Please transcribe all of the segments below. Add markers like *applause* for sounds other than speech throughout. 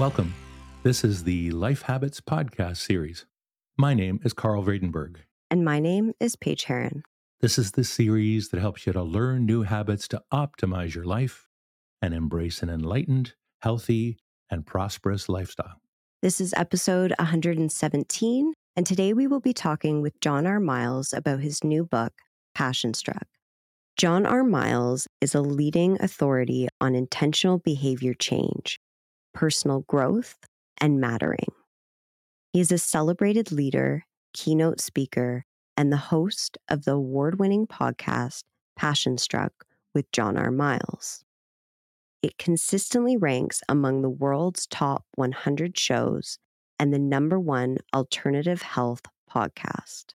Welcome. This is the Life Habits Podcast series. My name is Karel Vredenburg. And my name is Paige Heron. This is the series that helps you to learn new habits to optimize your life and embrace an enlightened, healthy, and prosperous lifestyle. This is episode 117, and today we will be talking with John R. Miles about his new book, Passion Struck. John R. Miles is a leading authority on intentional behavior change, personal growth, and mattering. He is a celebrated leader, keynote speaker, and the host of the award winning podcast Passion Struck with John R. Miles. It consistently ranks among the world's top 100 shows and the number one alternative health podcast,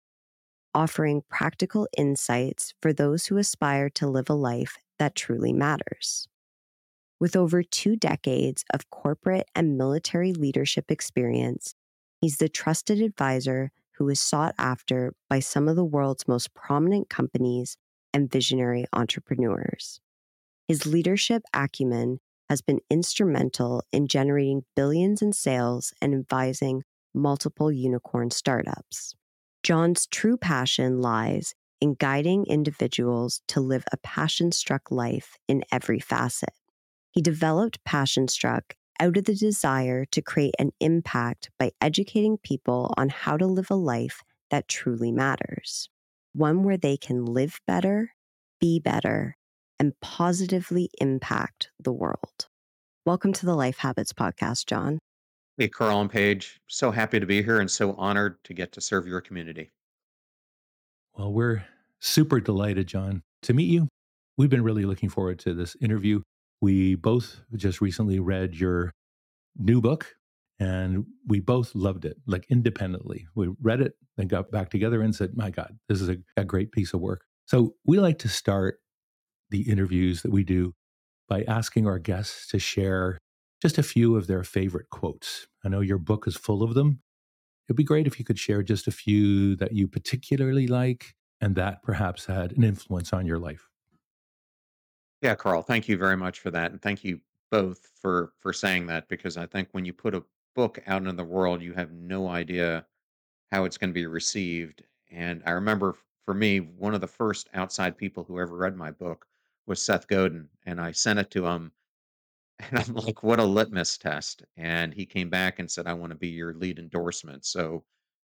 offering practical insights for those who aspire to live a life that truly matters. With over two decades of corporate and military leadership experience, he's the trusted advisor who is sought after by some of the world's most prominent companies and visionary entrepreneurs. His leadership acumen has been instrumental in generating billions in sales and advising multiple unicorn startups. John's true passion lies in guiding individuals to live a passion struck life in every facet. He developed Passion Struck out of the desire to create an impact by educating people on how to live a life that truly matters, one where they can live better, be better, and positively impact the world. Welcome to the Life Habits Podcast, John. Hey, Karel and Paige. So happy to be here and so honored to get to serve your community. Well, we're super delighted, John, to meet you. We've been really looking forward to this interview. We both just recently read your new book and we both loved it, like independently. We read it and got back together and said, My God, this is a, a great piece of work. So we like to start the interviews that we do by asking our guests to share just a few of their favorite quotes. I know your book is full of them. It'd be great if you could share just a few that you particularly like and that perhaps had an influence on your life. Yeah, Karel, thank you very much for that. And thank you both for for saying that because I think when you put a book out in the world, you have no idea how it's going to be received. And I remember for me, one of the first outside people who ever read my book was Seth Godin, and I sent it to him *laughs* and I'm like, what a litmus test. And he came back and said, I want to be your lead endorsement. So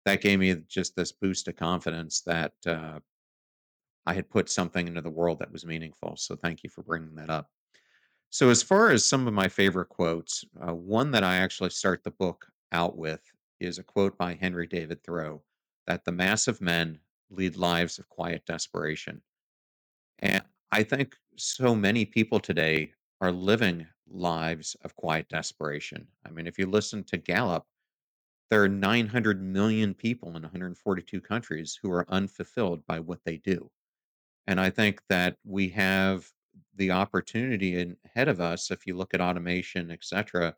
that gave me just this boost of confidence that uh, I had put something into the world that was meaningful. So thank you for bringing that up. So, as far as some of my favorite quotes, uh, one that I actually start the book out with is a quote by Henry David Thoreau that the mass of men lead lives of quiet desperation. And I think so many people today are living lives of quiet desperation. I mean, if you listen to Gallup, there are 900 million people in 142 countries who are unfulfilled by what they do. And I think that we have the opportunity ahead of us, if you look at automation, et cetera,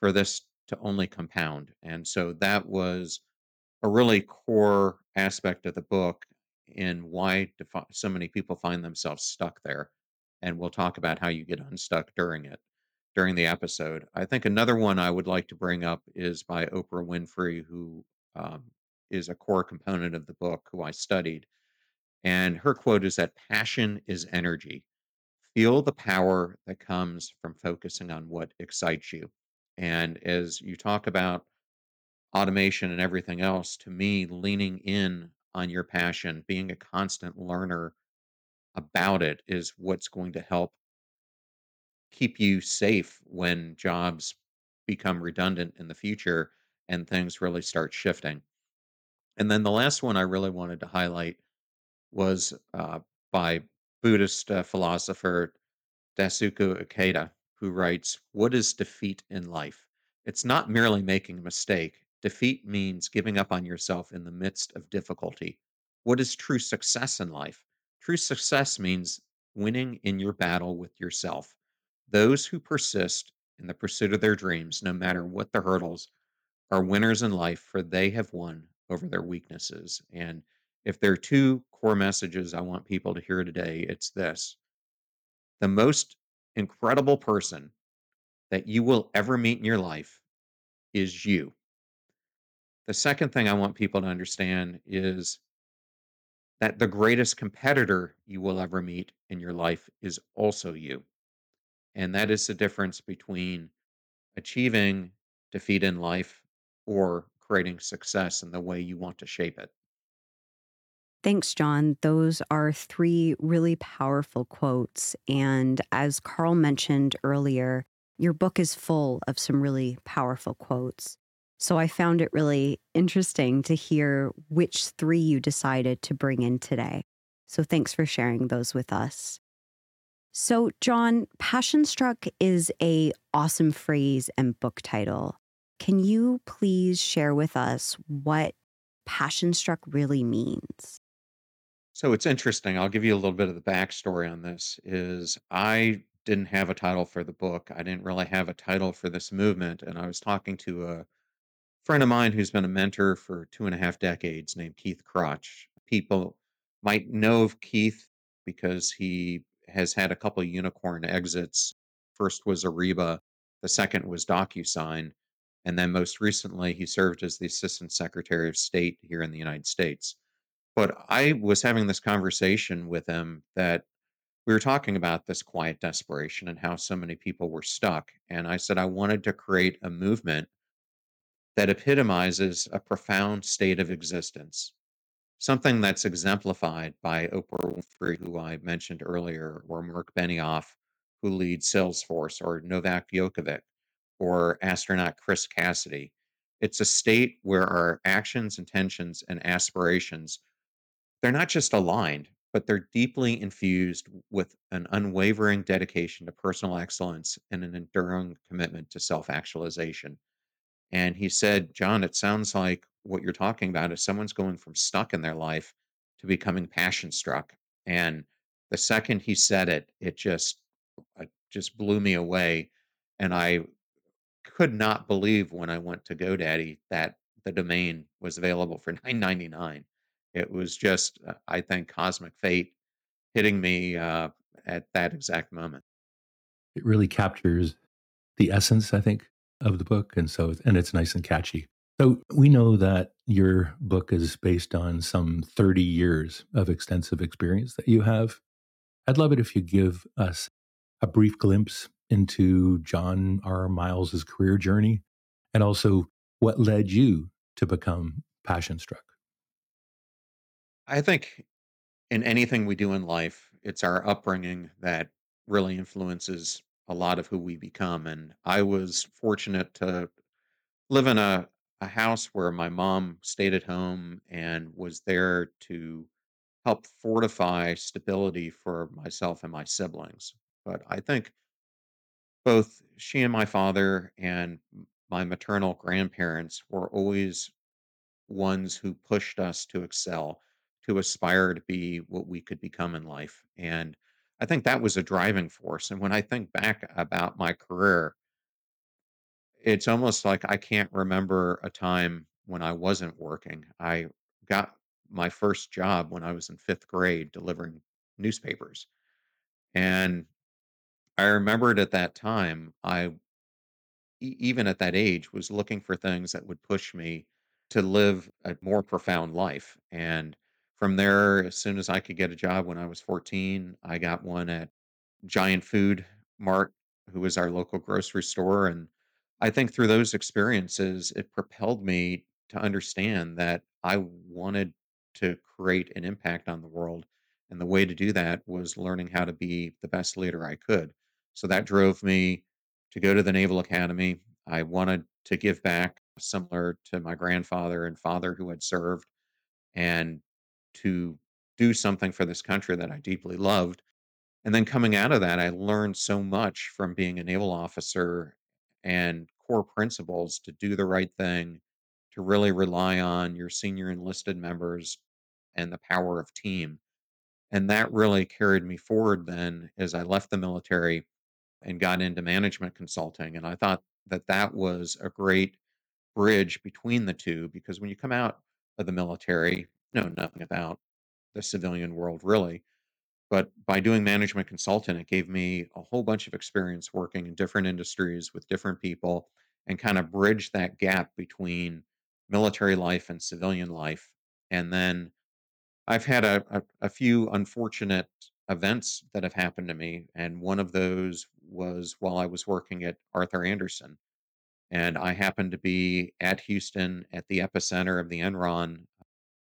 for this to only compound. And so that was a really core aspect of the book in why defi- so many people find themselves stuck there. And we'll talk about how you get unstuck during it, during the episode. I think another one I would like to bring up is by Oprah Winfrey, who um, is a core component of the book, who I studied. And her quote is that passion is energy. Feel the power that comes from focusing on what excites you. And as you talk about automation and everything else, to me, leaning in on your passion, being a constant learner about it is what's going to help keep you safe when jobs become redundant in the future and things really start shifting. And then the last one I really wanted to highlight was uh, by Buddhist uh, philosopher Daisaku Ikeda, who writes, What is defeat in life? It's not merely making a mistake. Defeat means giving up on yourself in the midst of difficulty. What is true success in life? True success means winning in your battle with yourself. Those who persist in the pursuit of their dreams, no matter what the hurdles, are winners in life, for they have won over their weaknesses. And if there are two core messages I want people to hear today, it's this the most incredible person that you will ever meet in your life is you. The second thing I want people to understand is that the greatest competitor you will ever meet in your life is also you. And that is the difference between achieving defeat in life or creating success in the way you want to shape it. Thanks, John. Those are three really powerful quotes. And as Karel mentioned earlier, your book is full of some really powerful quotes. So I found it really interesting to hear which three you decided to bring in today. So thanks for sharing those with us. So, John, Passion Struck is a awesome phrase and book title. Can you please share with us what Passion Struck really means? So it's interesting. I'll give you a little bit of the backstory on this. Is I didn't have a title for the book. I didn't really have a title for this movement, and I was talking to a friend of mine who's been a mentor for two and a half decades named Keith Krach. People might know of Keith because he has had a couple unicorn exits. First was Ariba, the second was DocuSign, and then most recently he served as the Assistant Secretary of State here in the United States. But I was having this conversation with him that we were talking about this quiet desperation and how so many people were stuck. And I said I wanted to create a movement that epitomizes a profound state of existence, something that's exemplified by Oprah Winfrey, who I mentioned earlier, or Mark Benioff, who leads Salesforce, or Novak Djokovic, or astronaut Chris Cassidy. It's a state where our actions, intentions, and aspirations, they're not just aligned, but they're deeply infused with an unwavering dedication to personal excellence and an enduring commitment to self-actualization. And he said, "John, it sounds like what you're talking about is someone's going from stuck in their life to becoming passion struck." And the second he said it, it just uh, just blew me away. And I could not believe when I went to GoDaddy that the domain was available for 9.99. It was just, uh, I think, cosmic fate hitting me uh, at that exact moment. It really captures the essence, I think, of the book. And so, and it's nice and catchy. So we know that your book is based on some 30 years of extensive experience that you have. I'd love it if you give us a brief glimpse into John R. Miles's career journey and also what led you to become passion struck. I think in anything we do in life, it's our upbringing that really influences a lot of who we become. And I was fortunate to live in a, a house where my mom stayed at home and was there to help fortify stability for myself and my siblings. But I think both she and my father and my maternal grandparents were always ones who pushed us to excel, to aspire to be what we could become in life. And I think that was a driving force. And when I think back about my career, it's almost like I can't remember a time when I wasn't working. I got my first job when I was in fifth grade delivering newspapers. And I remembered at that time, I even at that age, was looking for things that would push me to live a more profound life. And from there, as soon as I could get a job when I was 14, I got one at Giant Food Mart, who was our local grocery store. And I think through those experiences, it propelled me to understand that I wanted to create an impact on the world. And the way to do that was learning how to be the best leader I could. So that drove me to go to the Naval Academy. I wanted to give back similar to my grandfather and father who had served and to do something for this country that I deeply loved. And then coming out of that, I learned so much from being a naval officer and core principles to do the right thing, to really rely on your senior enlisted members and the power of team. And that really carried me forward then as I left the military and got into management consulting. And I thought that that was a great bridge between the two because when you come out of the military, know nothing about the civilian world really. But by doing management consulting, it gave me a whole bunch of experience working in different industries with different people and kind of bridge that gap between military life and civilian life. And then I've had a, a, a few unfortunate events that have happened to me. And one of those was while I was working at Arthur Andersen. And I happened to be at Houston at the epicenter of the Enron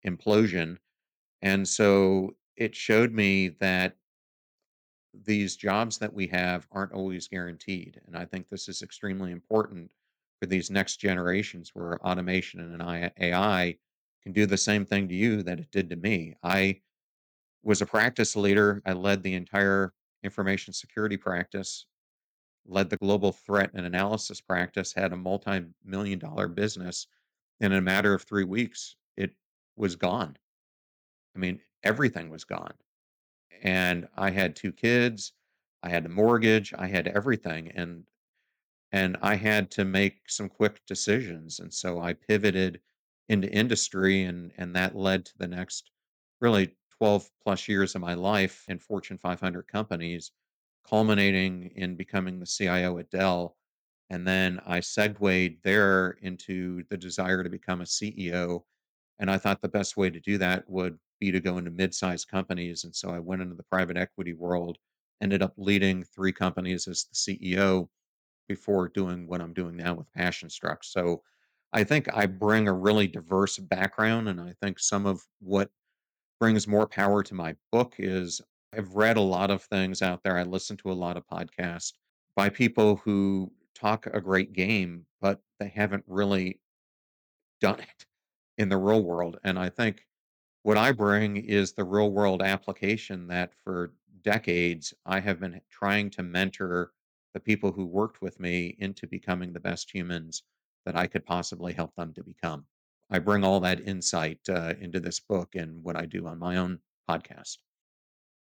implosion. And so it showed me that these jobs that we have aren't always guaranteed. And I think this is extremely important for these next generations where automation and AI can do the same thing to you that it did to me. I was a practice leader. I led the entire information security practice, led the global threat and analysis practice, had a multi million dollar business. In a matter of three weeks, was gone. I mean, everything was gone and I had 2 kids, I had a mortgage, I had everything, and and I had to make some quick decisions, and so I pivoted into industry, and and that led to the next really 12 plus years of my life in Fortune 500 companies, culminating in becoming the CIO at Dell, and then I segued there into the desire to become a CEO and I thought the best way to do that would be to go into mid-sized companies. And so I went into the private equity world, ended up leading three companies as the CEO before doing what I'm doing now with Passion Struck. So I think I bring a really diverse background. And I think some of what brings more power to my book is I've read a lot of things out there. I listen to a lot of podcasts by people who talk a great game, but they haven't really done it in the real world. And I think what I bring is the real world application that for decades I have been trying to mentor the people who worked with me into becoming the best humans that I could possibly help them to become. I bring all that insight uh, into this book and what I do on my own podcast.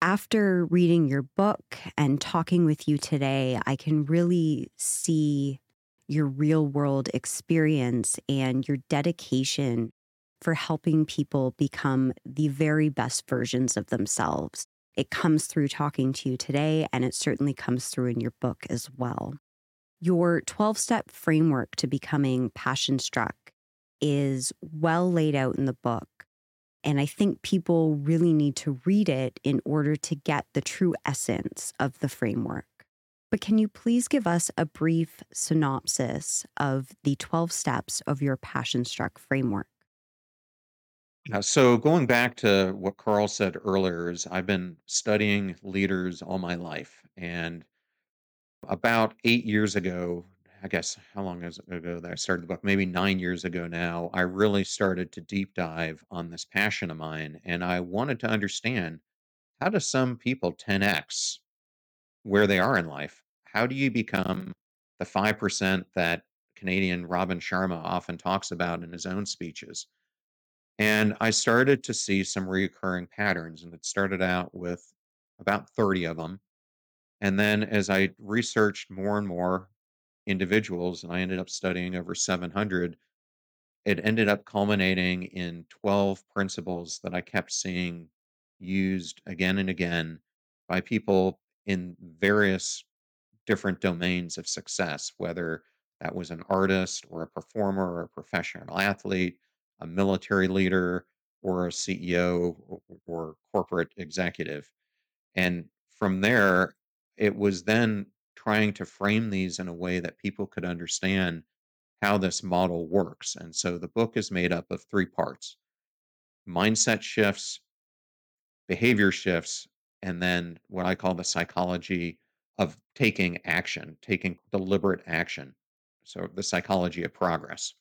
After reading your book and talking with you today, I can really see your real world experience and your dedication for helping people become the very best versions of themselves. It comes through talking to you today, and it certainly comes through in your book as well. Your 12 step framework to becoming passion struck is well laid out in the book. And I think people really need to read it in order to get the true essence of the framework. But can you please give us a brief synopsis of the 12 steps of your passion struck framework? Uh, so going back to what Karel said earlier is I've been studying leaders all my life and about 8 years ago, I guess how long is ago that I started the book? Maybe 9 years ago now, I really started to deep dive on this passion of mine and I wanted to understand how do some people 10x where they are in life? How do you become the 5% that Canadian Robin Sharma often talks about in his own speeches? And I started to see some recurring patterns, and it started out with about 30 of them. And then as I researched more and more individuals, and I ended up studying over 700, it ended up culminating in 12 principles that I kept seeing used again and again by people in various different domains of success, whether that was an artist or a performer or a professional athlete, a military leader or a CEO or, or corporate executive. And from there, it was then trying to frame these in a way that people could understand how this model works. And so the book is made up of three parts mindset shifts, behavior shifts, and then what I call the psychology of taking action, taking deliberate action. So the psychology of progress.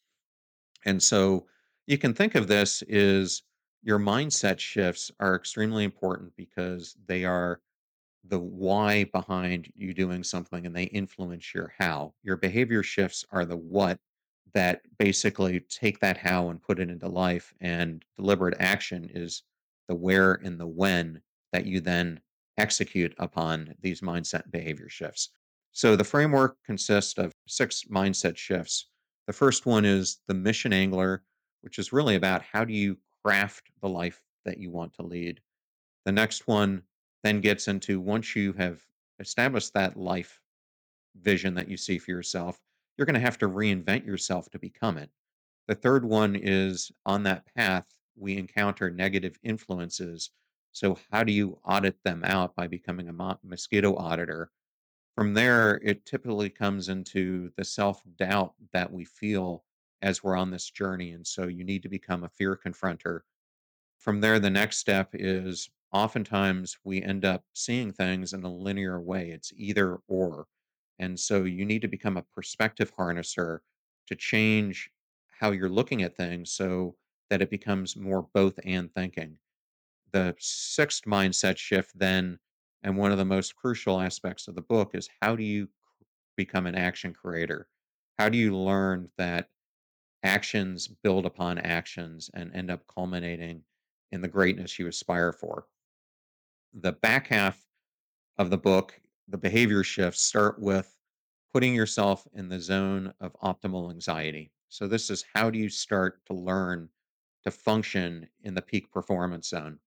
And so you can think of this is your mindset shifts are extremely important because they are the why behind you doing something and they influence your how. Your behavior shifts are the what that basically take that how and put it into life. And deliberate action is the where and the when that you then execute upon these mindset behavior shifts. So the framework consists of six mindset shifts. The first one is the mission angler, which is really about how do you craft the life that you want to lead. The next one then gets into once you have established that life vision that you see for yourself, you're going to have to reinvent yourself to become it. The third one is on that path, we encounter negative influences. So, how do you audit them out by becoming a mo- mosquito auditor? From there, it typically comes into the self doubt that we feel as we're on this journey. And so, you need to become a fear confronter from there, the next step is oftentimes we end up seeing things in a linear way. It's either or. And so you need to become a perspective harnesser to change how you're looking at things so that it becomes more both and thinking. The sixth mindset shift, then, and one of the most crucial aspects of the book is how do you become an action creator? How do you learn that actions build upon actions and end up culminating in the greatness you aspire for. The back half of the book, the behavior shifts start with putting yourself in the zone of optimal anxiety. So, this is how do you start to learn to function in the peak performance zone?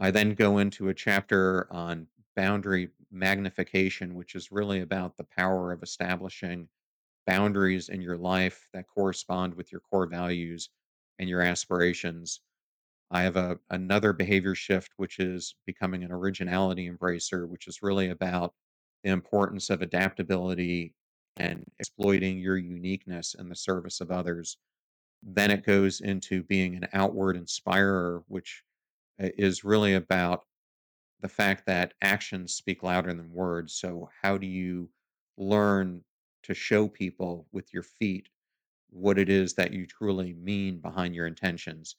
I then go into a chapter on boundary magnification, which is really about the power of establishing boundaries in your life that correspond with your core values and your aspirations. I have a another behavior shift, which is becoming an originality embracer, which is really about the importance of adaptability and exploiting your uniqueness in the service of others. Then it goes into being an outward inspirer, which is really about the fact that actions speak louder than words. So, how do you learn to show people with your feet what it is that you truly mean behind your intentions?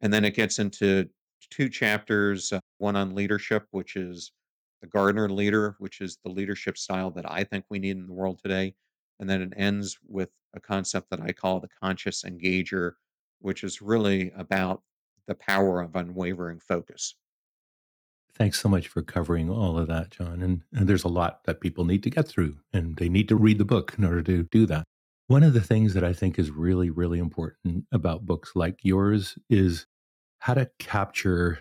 And then it gets into 2 chapters, uh, one on leadership, which is the gardener leader, which is the leadership style that I think we need in the world today. And then it ends with a concept that I call the conscious engager, which is really about the power of unwavering focus. Thanks so much for covering all of that, John. And, and there's a lot that people need to get through, and they need to read the book in order to do that. One of the things that I think is really, really important about books like yours is how to capture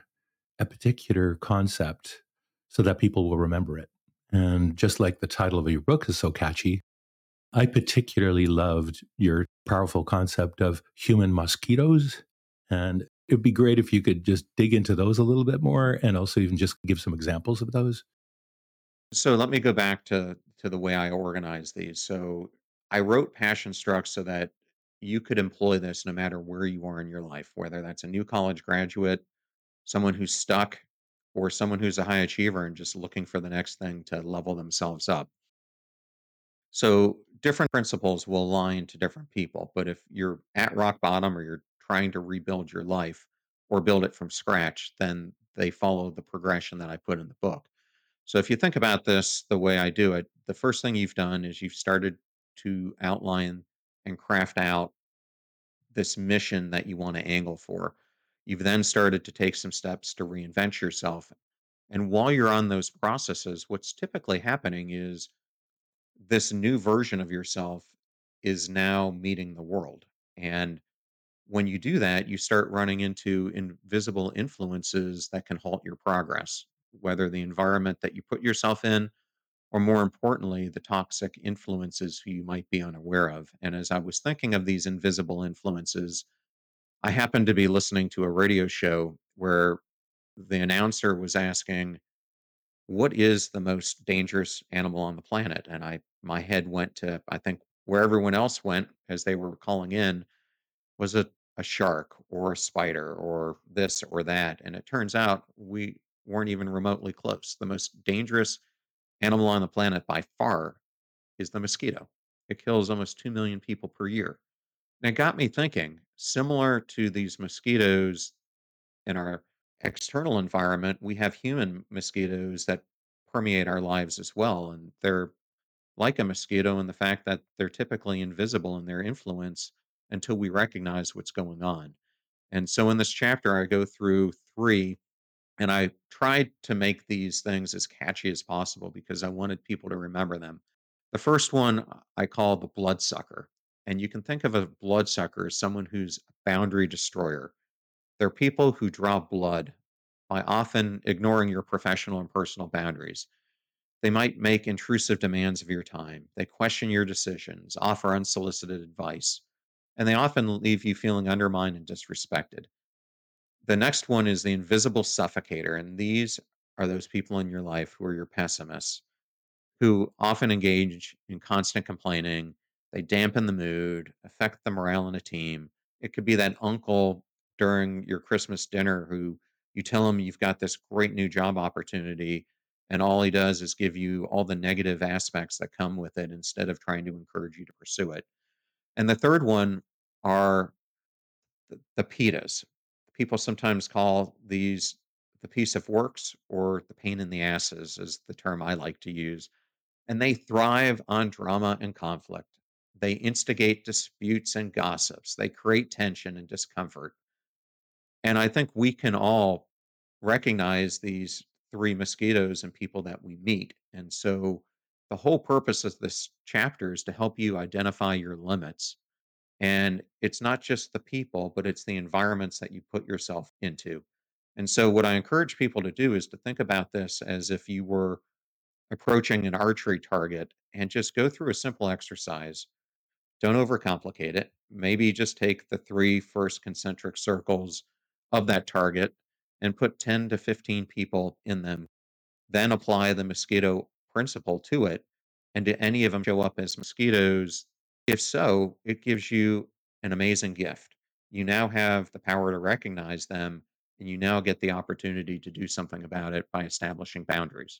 a particular concept so that people will remember it. And just like the title of your book is so catchy, I particularly loved your powerful concept of human mosquitoes. And it'd be great if you could just dig into those a little bit more and also even just give some examples of those. So let me go back to to the way I organize these. So I wrote Passion Struck so that you could employ this no matter where you are in your life, whether that's a new college graduate, someone who's stuck, or someone who's a high achiever and just looking for the next thing to level themselves up. So different principles will align to different people. But if you're at rock bottom or you're trying to rebuild your life or build it from scratch, then they follow the progression that I put in the book. So if you think about this the way I do it, the first thing you've done is you've started to outline and craft out this mission that you want to angle for. You've then started to take some steps to reinvent yourself. And while you're on those processes, what's typically happening is this new version of yourself is now meeting the world. And when you do that, you start running into invisible influences that can halt your progress, whether the environment that you put yourself in, or more importantly, the toxic influences who you might be unaware of. And as I was thinking of these invisible influences, I happened to be listening to a radio show where the announcer was asking, what is the most dangerous animal on the planet? And I my head went to I think where everyone else went as they were calling in was a, a shark or a spider or this or that. And it turns out we weren't even remotely close. The most dangerous animal on the planet by far is the mosquito. It kills almost 2 million people per year. And it got me thinking, similar to these mosquitoes in our external environment, we have human mosquitoes that permeate our lives as well. And they're like a mosquito in the fact that they're typically invisible in their influence until we recognize what's going on. And so in this chapter, I go through three, and I tried to make these things as catchy as possible because I wanted people to remember them. The first one I call the bloodsucker. And you can think of a bloodsucker as someone who's a boundary destroyer. They're people who draw blood by often ignoring your professional and personal boundaries. They might make intrusive demands of your time. They question your decisions, offer unsolicited advice, and they often leave you feeling undermined and disrespected. The next one is the invisible suffocator, and these are those people in your life who are your pessimists, who often engage in constant complaining. They dampen the mood, affect the morale in a team. It could be that uncle during your Christmas dinner who you tell him you've got this great new job opportunity, and all he does is give you all the negative aspects that come with it instead of trying to encourage you to pursue it. And the third one are the, the PITAs. People sometimes call these the piece of works or the pain in the asses is the term I like to use. And they thrive on drama and conflict. They instigate disputes and gossips. They create tension and discomfort. And I think we can all recognize these three mosquitoes and people that we meet. And so the whole purpose of this chapter is to help you identify your limits and it's not just the people, but it's the environments that you put yourself into. And so, what I encourage people to do is to think about this as if you were approaching an archery target and just go through a simple exercise. Don't overcomplicate it. Maybe just take the three first concentric circles of that target and put 10 to 15 people in them then apply the mosquito principle to it. And do any of them show up as mosquitoes? If so, it gives you an amazing gift. You now have the power to recognize them, and you now get the opportunity to do something about it by establishing boundaries.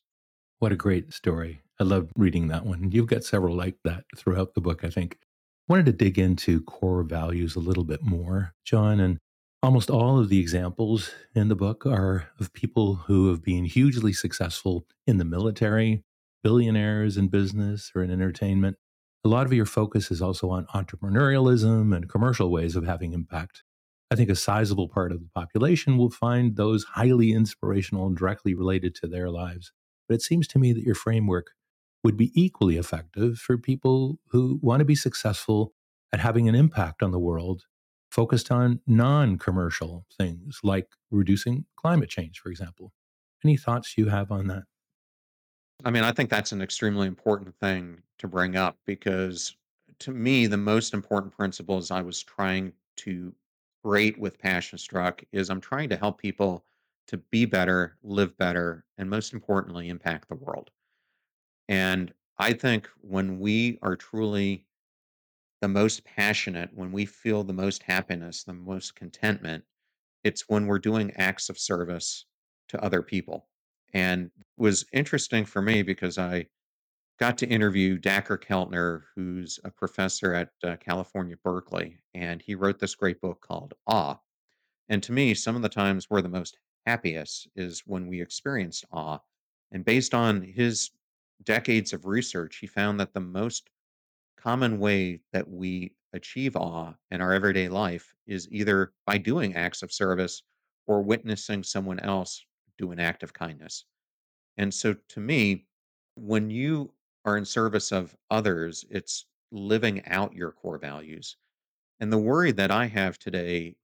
What a great story. I love reading that one. You've got several like that throughout the book, I think. I Wanted to dig into core values a little bit more, John, and almost all of the examples in the book are of people who have been hugely successful in the military, billionaires in business or in entertainment. A lot of your focus is also on entrepreneurialism and commercial ways of having impact. I think a sizable part of the population will find those highly inspirational and directly related to their lives. But it seems to me that your framework would be equally effective for people who want to be successful at having an impact on the world, focused on non commercial things like reducing climate change, for example. Any thoughts you have on that? I mean, I think that's an extremely important thing to bring up because to me, the most important principles I was trying to create with Passion Struck is I'm trying to help people to be better, live better, and most importantly, impact the world. And I think when we are truly the most passionate, when we feel the most happiness, the most contentment, it's when we're doing acts of service to other people. And was interesting for me because I got to interview Dacher Keltner, who's a professor at uh, California, Berkeley, and he wrote this great book called Awe. And to me, some of the times we're the most happiest is when we experienced awe. And based on his decades of research, he found that the most common way that we achieve awe in our everyday life is either by doing acts of service or witnessing someone else do an act of kindness. And so to me, when you are in service of others, it's living out your core values. And the worry that I have today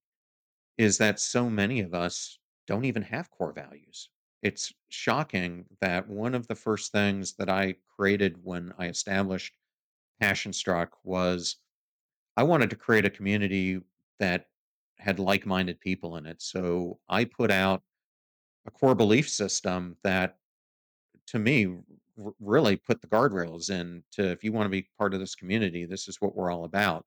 is that so many of us don't even have core values. It's shocking that one of the first things that I created when I established Passion Struck was I wanted to create a community that had like minded people in it. So I put out a core belief system that to me r- really put the guardrails in to if you want to be part of this community, this is what we're all about.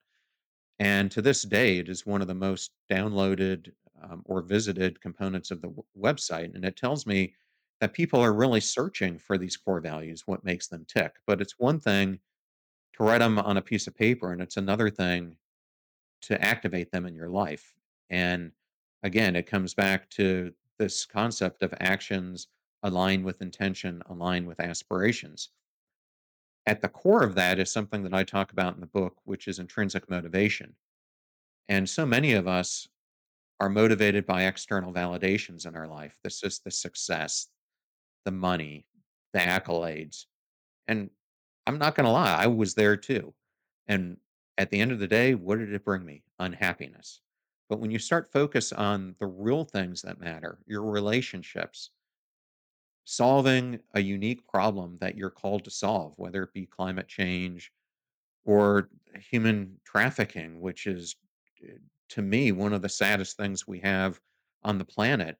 And to this day, it is one of the most downloaded um, or visited components of the w- website. And it tells me that people are really searching for these core values, what makes them tick. But it's one thing to write them on a piece of paper, and it's another thing to activate them in your life. And again, it comes back to this concept of actions align with intention, align with aspirations. At the core of that is something that I talk about in the book, which is intrinsic motivation. And so many of us are motivated by external validations in our life. This is the success, the money, the accolades. And I'm not going to lie, I was there too. And at the end of the day, what did it bring me? Unhappiness. But when you start focus on the real things that matter, your relationships, solving a unique problem that you're called to solve, whether it be climate change or human trafficking, which is uh, to me one of the saddest things we have on the planet,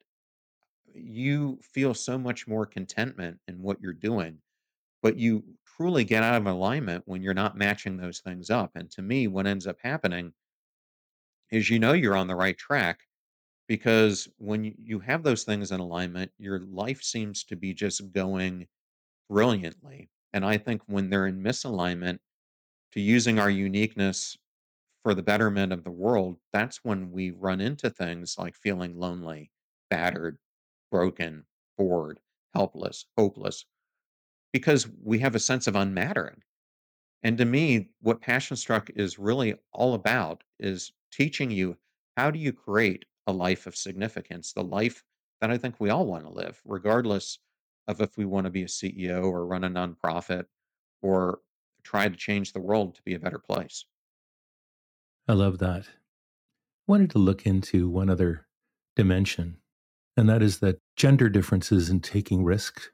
you feel so much more contentment in what you're doing, but you truly get out of alignment when you're not matching those things up. And to me, what ends up happening is you know you're on the right track because when you have those things in alignment, your life seems to be just going brilliantly. And I think when they're in misalignment to using our uniqueness for the betterment of the world, that's when we run into things like feeling lonely, battered, broken, bored, helpless, hopeless, because we have a sense of unmattering. And to me, what Passion Struck is really all about is teaching you how do you create a life of significance, the life that I think we all want to live, regardless of if we want to be a CEO or run a nonprofit or try to change the world to be a better place. I love that. Wanted to look into one other dimension, and that is that gender differences in taking risks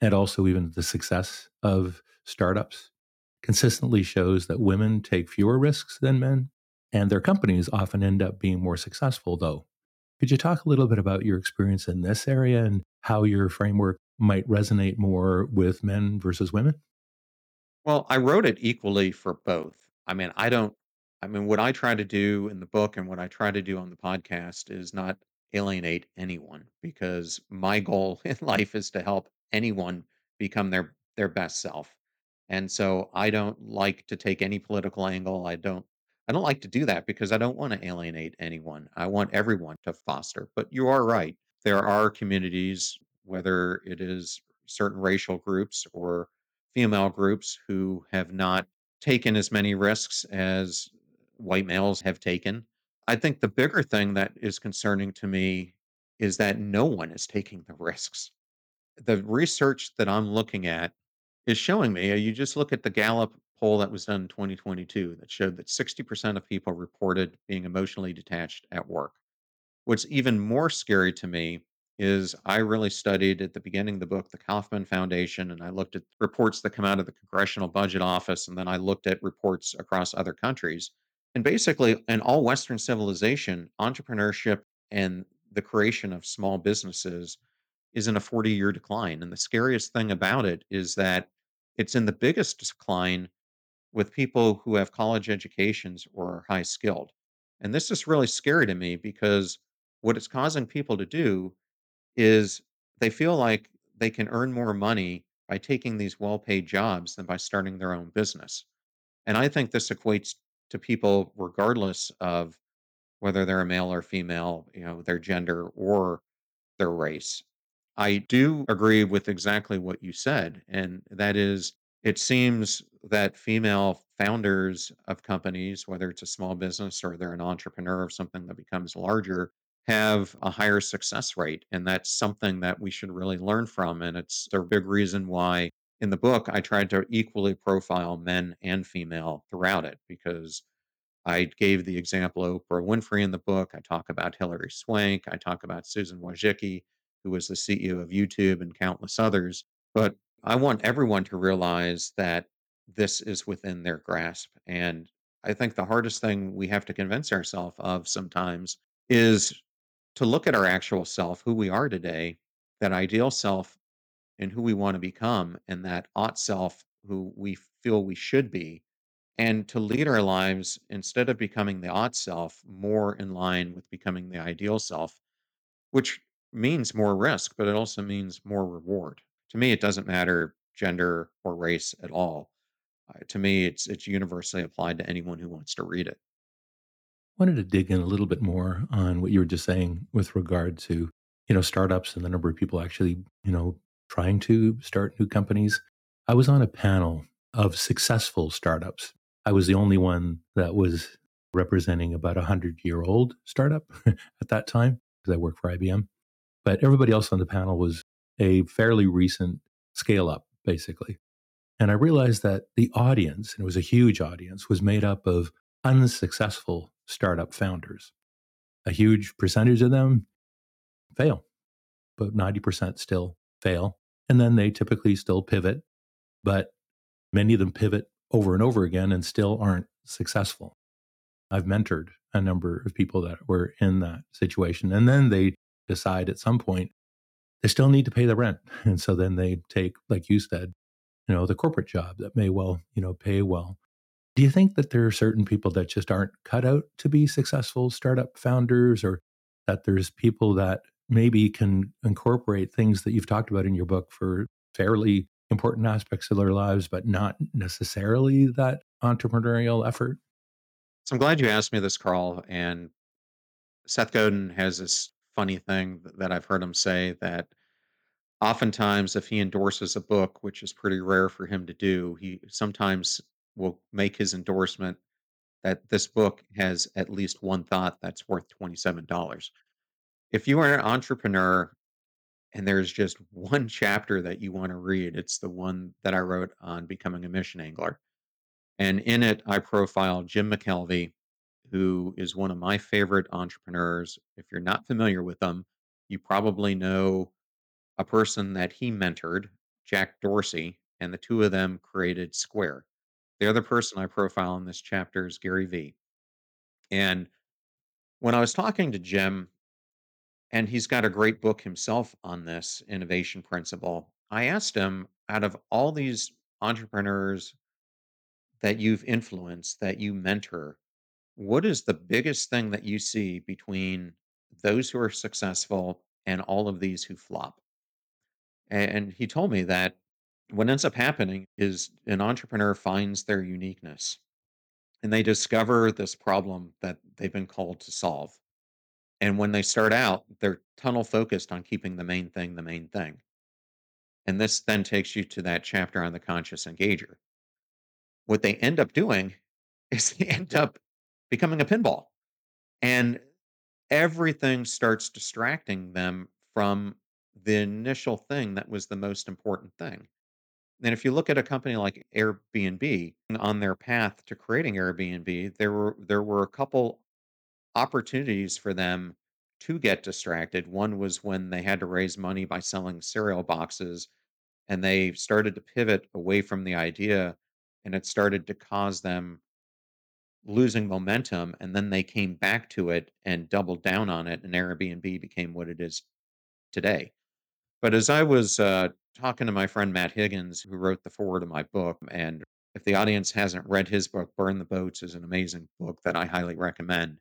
and also even the success of startups consistently shows that women take fewer risks than men, and their companies often end up being more successful, though. Could you talk a little bit about your experience in this area and how your framework might resonate more with men versus women? Well, I wrote it equally for both. I mean, I don't I mean, what I try to do in the book and what I try to do on the podcast is not alienate anyone because my goal *laughs* in life is to help anyone become their their best self. And so I don't like to take any political angle. I don't I don't like to do that because I don't want to alienate anyone. I want everyone to foster. But you are right. There are communities, whether it is certain racial groups or female groups who have not taken as many risks as white males have taken. I think the bigger thing that is concerning to me is that no one is taking the risks. The research that I'm looking at is showing me, you just look at the Gallup poll that was done in 2022 that showed that 60% of people reported being emotionally detached at work. What's even more scary to me is I really studied at the beginning of the book the Kauffman Foundation, and I looked at reports that come out of the Congressional Budget Office, and then I looked at reports across other countries. And basically, in all Western civilization, entrepreneurship and the creation of small businesses is in a 40 year decline. And the scariest thing about it is that it's in the biggest decline with people who have college educations or are high skilled. And this is really scary to me because what it's causing people to do is they feel like they can earn more money by taking these well paid jobs than by starting their own business. And I think this equates to people regardless of whether they're a male or female, you know, their gender or their race. I do agree with exactly what you said, and that is it seems that female founders of companies, whether it's a small business or they're an entrepreneur of something that becomes larger, have a higher success rate. And that's something that we should really learn from. And it's a big reason why in the book I tried to equally profile men and female throughout it because I gave the example of Oprah Winfrey in the book. I talk about Hilary Swank. I talk about Susan Wojcicki, who was the CEO of YouTube, and countless others. But I want everyone to realize that this is within their grasp. And I think the hardest thing we have to convince ourselves of sometimes is to look at our actual self, who we are today, that ideal self, and who we want to become, and that ought self, who we feel we should be and to lead our lives instead of becoming the ought self more in line with becoming the ideal self which means more risk but it also means more reward to me it doesn't matter gender or race at all uh, to me it's it's universally applied to anyone who wants to read it Wanted to dig in a little bit more on what you were just saying with regard to, you know, startups and the number of people actually, you know, trying to start new companies. I was on a panel of successful startups. I was the only one that was representing about a hundred year old startup *laughs* at that time because I worked for IBM. But everybody else on the panel was a fairly recent scale up, basically. And I realized that the audience, and it was a huge audience, was made up of unsuccessful startup founders. a huge percentage of them fail, but 90% still fail. And then they typically still pivot, but many of them pivot over and over again and still aren't successful. I've mentored a number of people that were in that situation. And then they decide at some point they still need to pay the rent. *laughs* And so then they take, like you said, you know, the corporate job that may well, you know, pay well. Do you think that there are certain people that just aren't cut out to be successful startup founders or that there's people that maybe can incorporate things that you've talked about in your book for fairly important aspects of their lives, but not necessarily that entrepreneurial effort? So I'm glad you asked me this, Karel. And Seth Godin has this funny thing that I've heard him say that oftentimes if he endorses a book, which is pretty rare for him to do, he sometimes will make his endorsement that this book has at least one thought that's worth $27. If you are an entrepreneur and there's just *laughs* one chapter that you want to read, it's the one that I wrote on becoming a mission angler. And in it, I profile Jim McKelvey, who is one of my favorite entrepreneurs. If you're not familiar with them, you probably know a person that he mentored, Jack Dorsey, and the two of them created Square. The other person I profile in this chapter is Gary Vee. And when I was talking to Jim, and he's got a great book himself on this innovation principle, I asked him out of all these entrepreneurs that you've influenced, that you mentor, what is the biggest thing that you see between those who are successful and all of these who flop? And he told me that what ends up happening is an entrepreneur finds their uniqueness and they discover this problem that they've been called to solve. And when they start out, they're tunnel focused on keeping the main thing the main thing. And this then takes you to that chapter on the conscious engager. What they end up doing is they end up becoming a pinball. And everything starts distracting them from the initial thing that was the most important thing. And if you look at a company like Airbnb on their path to creating Airbnb, there were there were a couple opportunities for them to get distracted. One was when they had to raise money by selling cereal boxes and they started to pivot away from the idea and it started to cause them losing momentum and then they came back to it and doubled down on it and Airbnb became what it is today. But as I was uh, talking to my friend Matt Higgins, who wrote the foreword of my book, and if the audience hasn't read his book, Burn the Boats is an amazing book that I highly recommend.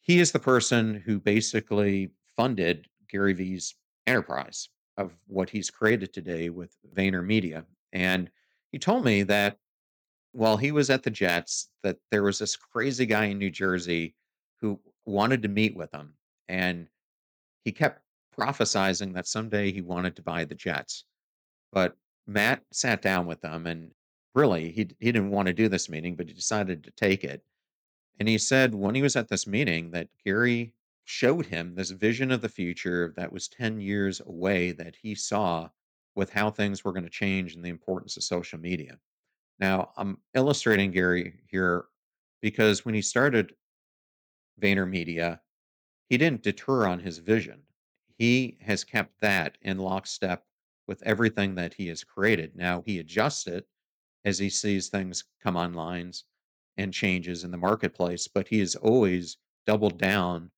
He is the person who basically funded Gary Vee's enterprise of what he's created today with VaynerMedia. And he told me that while he was at the Jets, that there was this crazy guy in New Jersey who wanted to meet with him. And he kept prophesizing that someday he wanted to buy the Jets. But Matt sat down with them and really he he didn't want to do this meeting, but he decided to take it. And he said when he was at this meeting that Gary showed him this vision of the future that was 10 years away that he saw with how things were going to change and the importance of social media. Now, I'm illustrating Gary here because when he started VaynerMedia, he didn't deter on his vision. He has kept that in lockstep with everything that he has created. Now he adjusts it as he sees things come online and changes in the marketplace, but he has always doubled down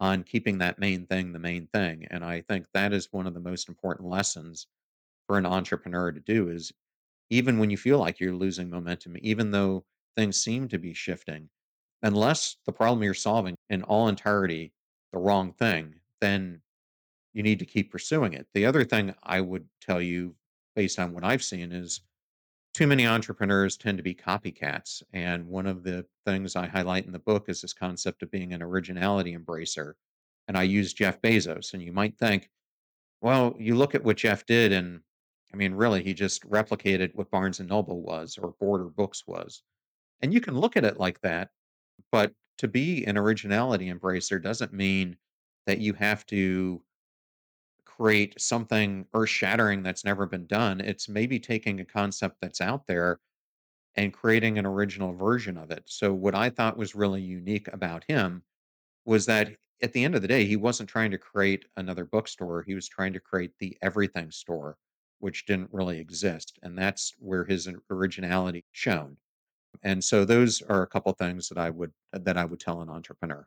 on keeping that main thing the main thing. And I think that is one of the most important lessons for an entrepreneur to do is even when you feel like you're losing momentum, even though things seem to be shifting, unless the problem you're solving in all entirety the wrong thing, then you need to keep pursuing it. The other thing I would tell you, based on what I've seen, is too many entrepreneurs tend to be copycats. And one of the things I highlight in the book is this concept of being an originality embracer. And I use Jeff Bezos. And you might think, well, you look at what Jeff did, and I mean, really, he just replicated what Barnes and Noble was or Border Books was. And you can look at it like that, but to be an originality embracer doesn't mean that you have to create something earth-shattering that's never been done. It's maybe taking a concept that's out there and creating an original version of it. So what I thought was really unique about him was that at the end of the day, he wasn't trying to create another bookstore. He was trying to create the everything store, which didn't really exist. And that's where his originality shone. And so those are a couple things that I would that I would tell an entrepreneur.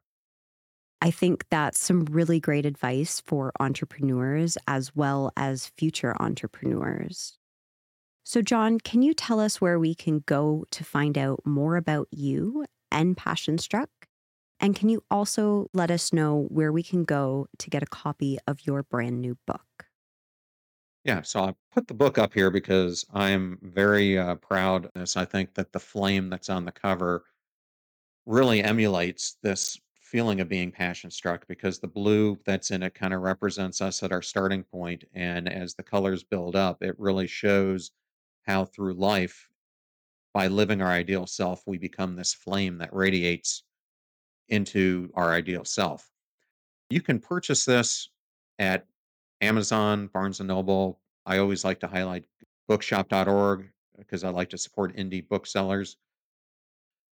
I think that's some really great advice for entrepreneurs as well as future entrepreneurs. So, John, can you tell us where we can go to find out more about you and Passion Struck? And can you also let us know where we can go to get a copy of your brand new book? Yeah, so I put the book up here because I'm very uh, proud of this. I think that the flame that's on the cover really emulates this feeling of being passion struck because the blue that's in it kind of represents us at our starting point and as the colors build up it really shows how through life by living our ideal self we become this flame that radiates into our ideal self you can purchase this at amazon barnes and noble i always like to highlight bookshop.org because uh, i like to support indie booksellers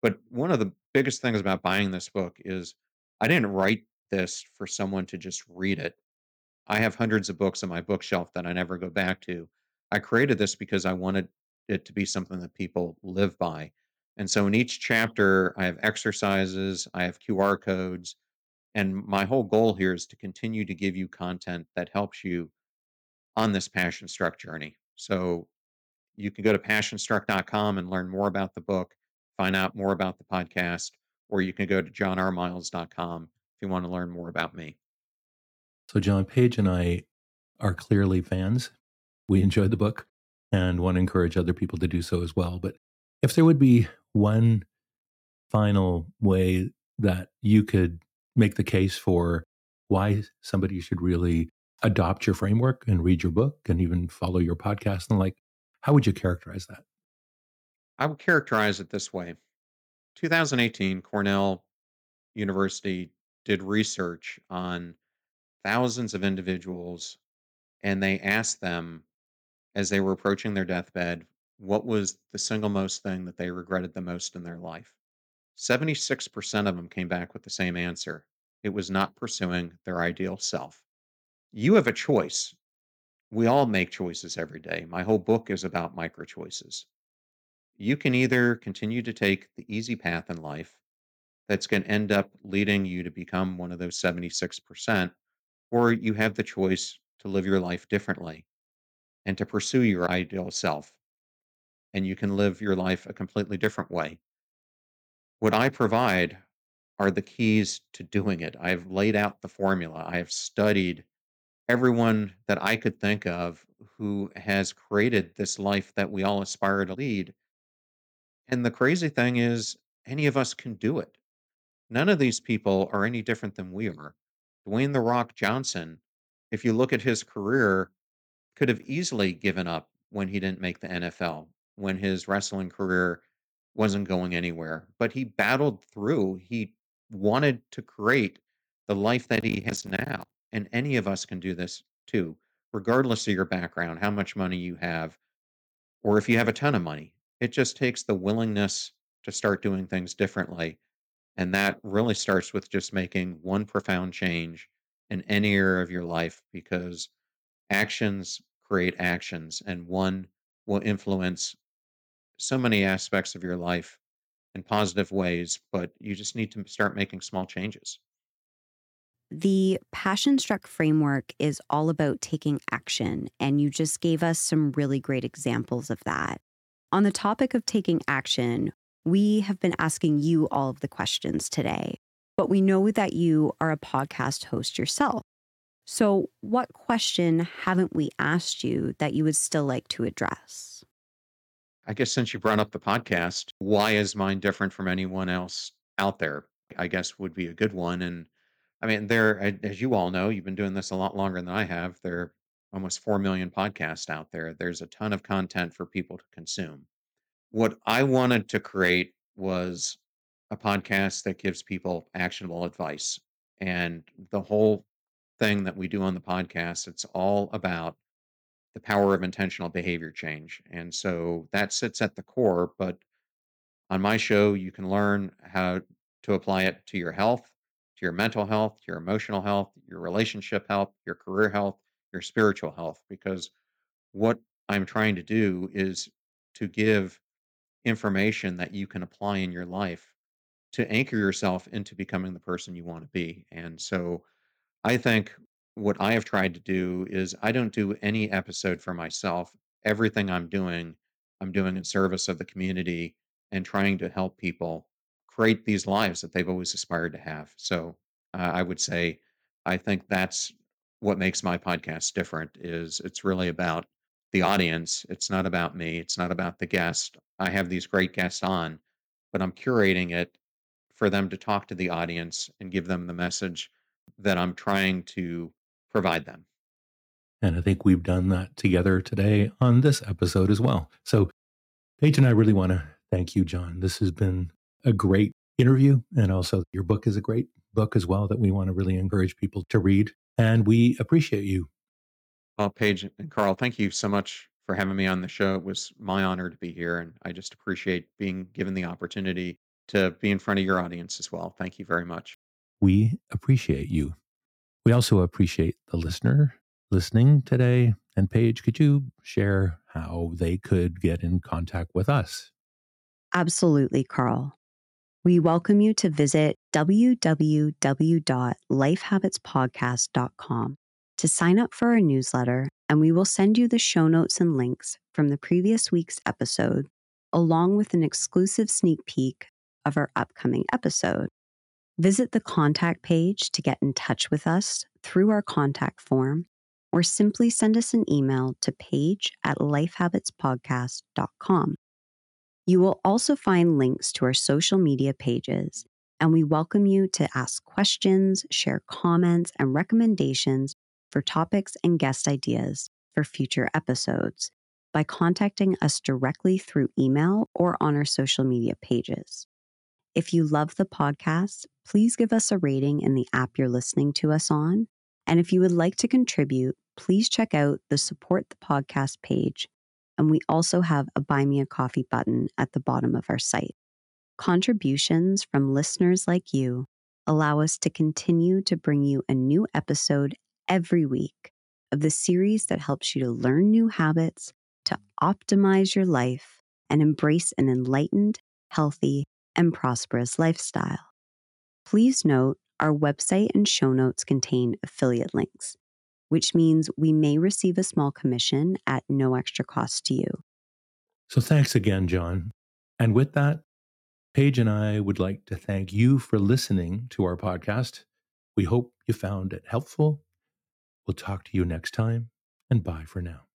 But one of the biggest things about buying this book is I didn't write this for someone to just read it. I have hundreds of books on my bookshelf that I never go back to. I created this because I wanted it to be something that people live by. And so in each chapter, I have exercises, I have QR codes, and my whole goal here is to continue to give you content that helps you on this passion struck journey. So you can go to passionstruck.com and learn more about the book, find out more about the podcast, or you can go to johnrmiles.com if you want to learn more about me. So, John Paige and I are clearly fans. We enjoyed the book and want to encourage other people to do so as well. But if there would be one final way that you could make the case for why somebody should really adopt your framework and read your book and even follow your podcast and like, how would you characterize that? I would characterize it this way 2018, Cornell University did research on thousands of individuals, and they asked them as they were approaching their deathbed what was the single most thing that they regretted the most in their life. 76% of them came back with the same answer. It was not pursuing their ideal self. You have a choice. We all make choices every day. My whole book is about micro choices. You can either continue to take the easy path in life that's going to end up leading you to become one of those 76%, or you have the choice to live your life differently and to pursue your ideal self. And you can live your life a completely different way. What I provide are the keys to doing it. I've laid out the formula. I have studied everyone that I could think of who has created this life that we all aspire to lead. And the crazy thing is, any of us can do it. None of these people are any different than we are. Dwayne The Rock Johnson, if you look at his career, could have easily given up when he didn't make the NFL, when his wrestling career wasn't going anywhere. But he battled through. He wanted to create the life that he has now. And any of us can do this too, regardless of your background, how much money you have, or if you have a ton of money. It just takes the willingness to start doing things differently. And that really starts with just making one profound change in any area of your life because actions create actions, and one will influence so many aspects of your life in positive ways, but you just need to start making small changes. The Passion Struck framework is all about taking action, and you just gave us some really great examples of that. On the topic of taking action, we have been asking you all of the questions today, but we know that you are a podcast host yourself. So, what question haven't we asked you that you would still like to address? I guess since you brought up the podcast, why is mine different from anyone else out there? I guess would be a good one. And I mean, there, as you all know, you've been doing this a lot longer than I have. There are almost 4 million podcasts out there. There's a ton of content for people to consume. What I wanted to create was a podcast that gives people actionable advice. And the whole thing that we do on the podcast, it's all about the power of intentional behavior change. And so that sits at the core. But on my show, you can learn how to apply it to your health, to your mental health, to your emotional health, your relationship health, your career health, your spiritual health. Because what I'm trying to do is to give information that you can apply in your life to anchor yourself into becoming the person you want to be. And so I think what I have tried to do is I don't do any episode for myself. Everything I'm doing, I'm doing in service of the community and trying to help people create these lives that they've always aspired to have. So uh, I would say I think that's what makes my podcast different is it's really about the audience. It's not about me. It's not about the guest. I have these great guests on, but I'm curating it for them to talk to the audience and give them the message that I'm trying to provide them. And I think we've done that together today on this episode as well. So, Paige and I really want to thank you, John. This has been a great interview. And also, your book is a great book as well that we want to really encourage people to read. And we appreciate you. Well, Paige and Karel, thank you so much for having me on the show. It was my honor to be here. And I just appreciate being given the opportunity to be in front of your audience as well. Thank you very much. We appreciate you. We also appreciate the listener listening today. And Paige, could you share how they could get in contact with us? Absolutely, Karel. We welcome you to visit www.lifehabitspodcast.com to sign up for our newsletter, and we will send you the show notes and links from the previous week's episode, along with an exclusive sneak peek of our upcoming episode. Visit the contact page to get in touch with us through our contact form, or simply send us an email to paige at lifehabitspodcast.com. You will also find links to our social media pages, and we welcome you to ask questions, share comments, and recommendations for topics and guest ideas for future episodes by contacting us directly through email or on our social media pages. If you love the podcast, please give us a rating in the app you're listening to us on. And if you would like to contribute, please check out the support the podcast page. And we also have a buy me a coffee button at the bottom of our site. Contributions from listeners like you allow us to continue to bring you a new episode every week of the series that helps you to learn new habits, to optimize your life, and embrace an enlightened, healthy, and prosperous lifestyle. Please note our website and show notes contain affiliate links, which means we may receive a small commission at no extra cost to you. So thanks again, John. And with that, Paige and I would like to thank you for listening to our podcast. We hope you found it helpful. We'll talk to you next time, and bye for now.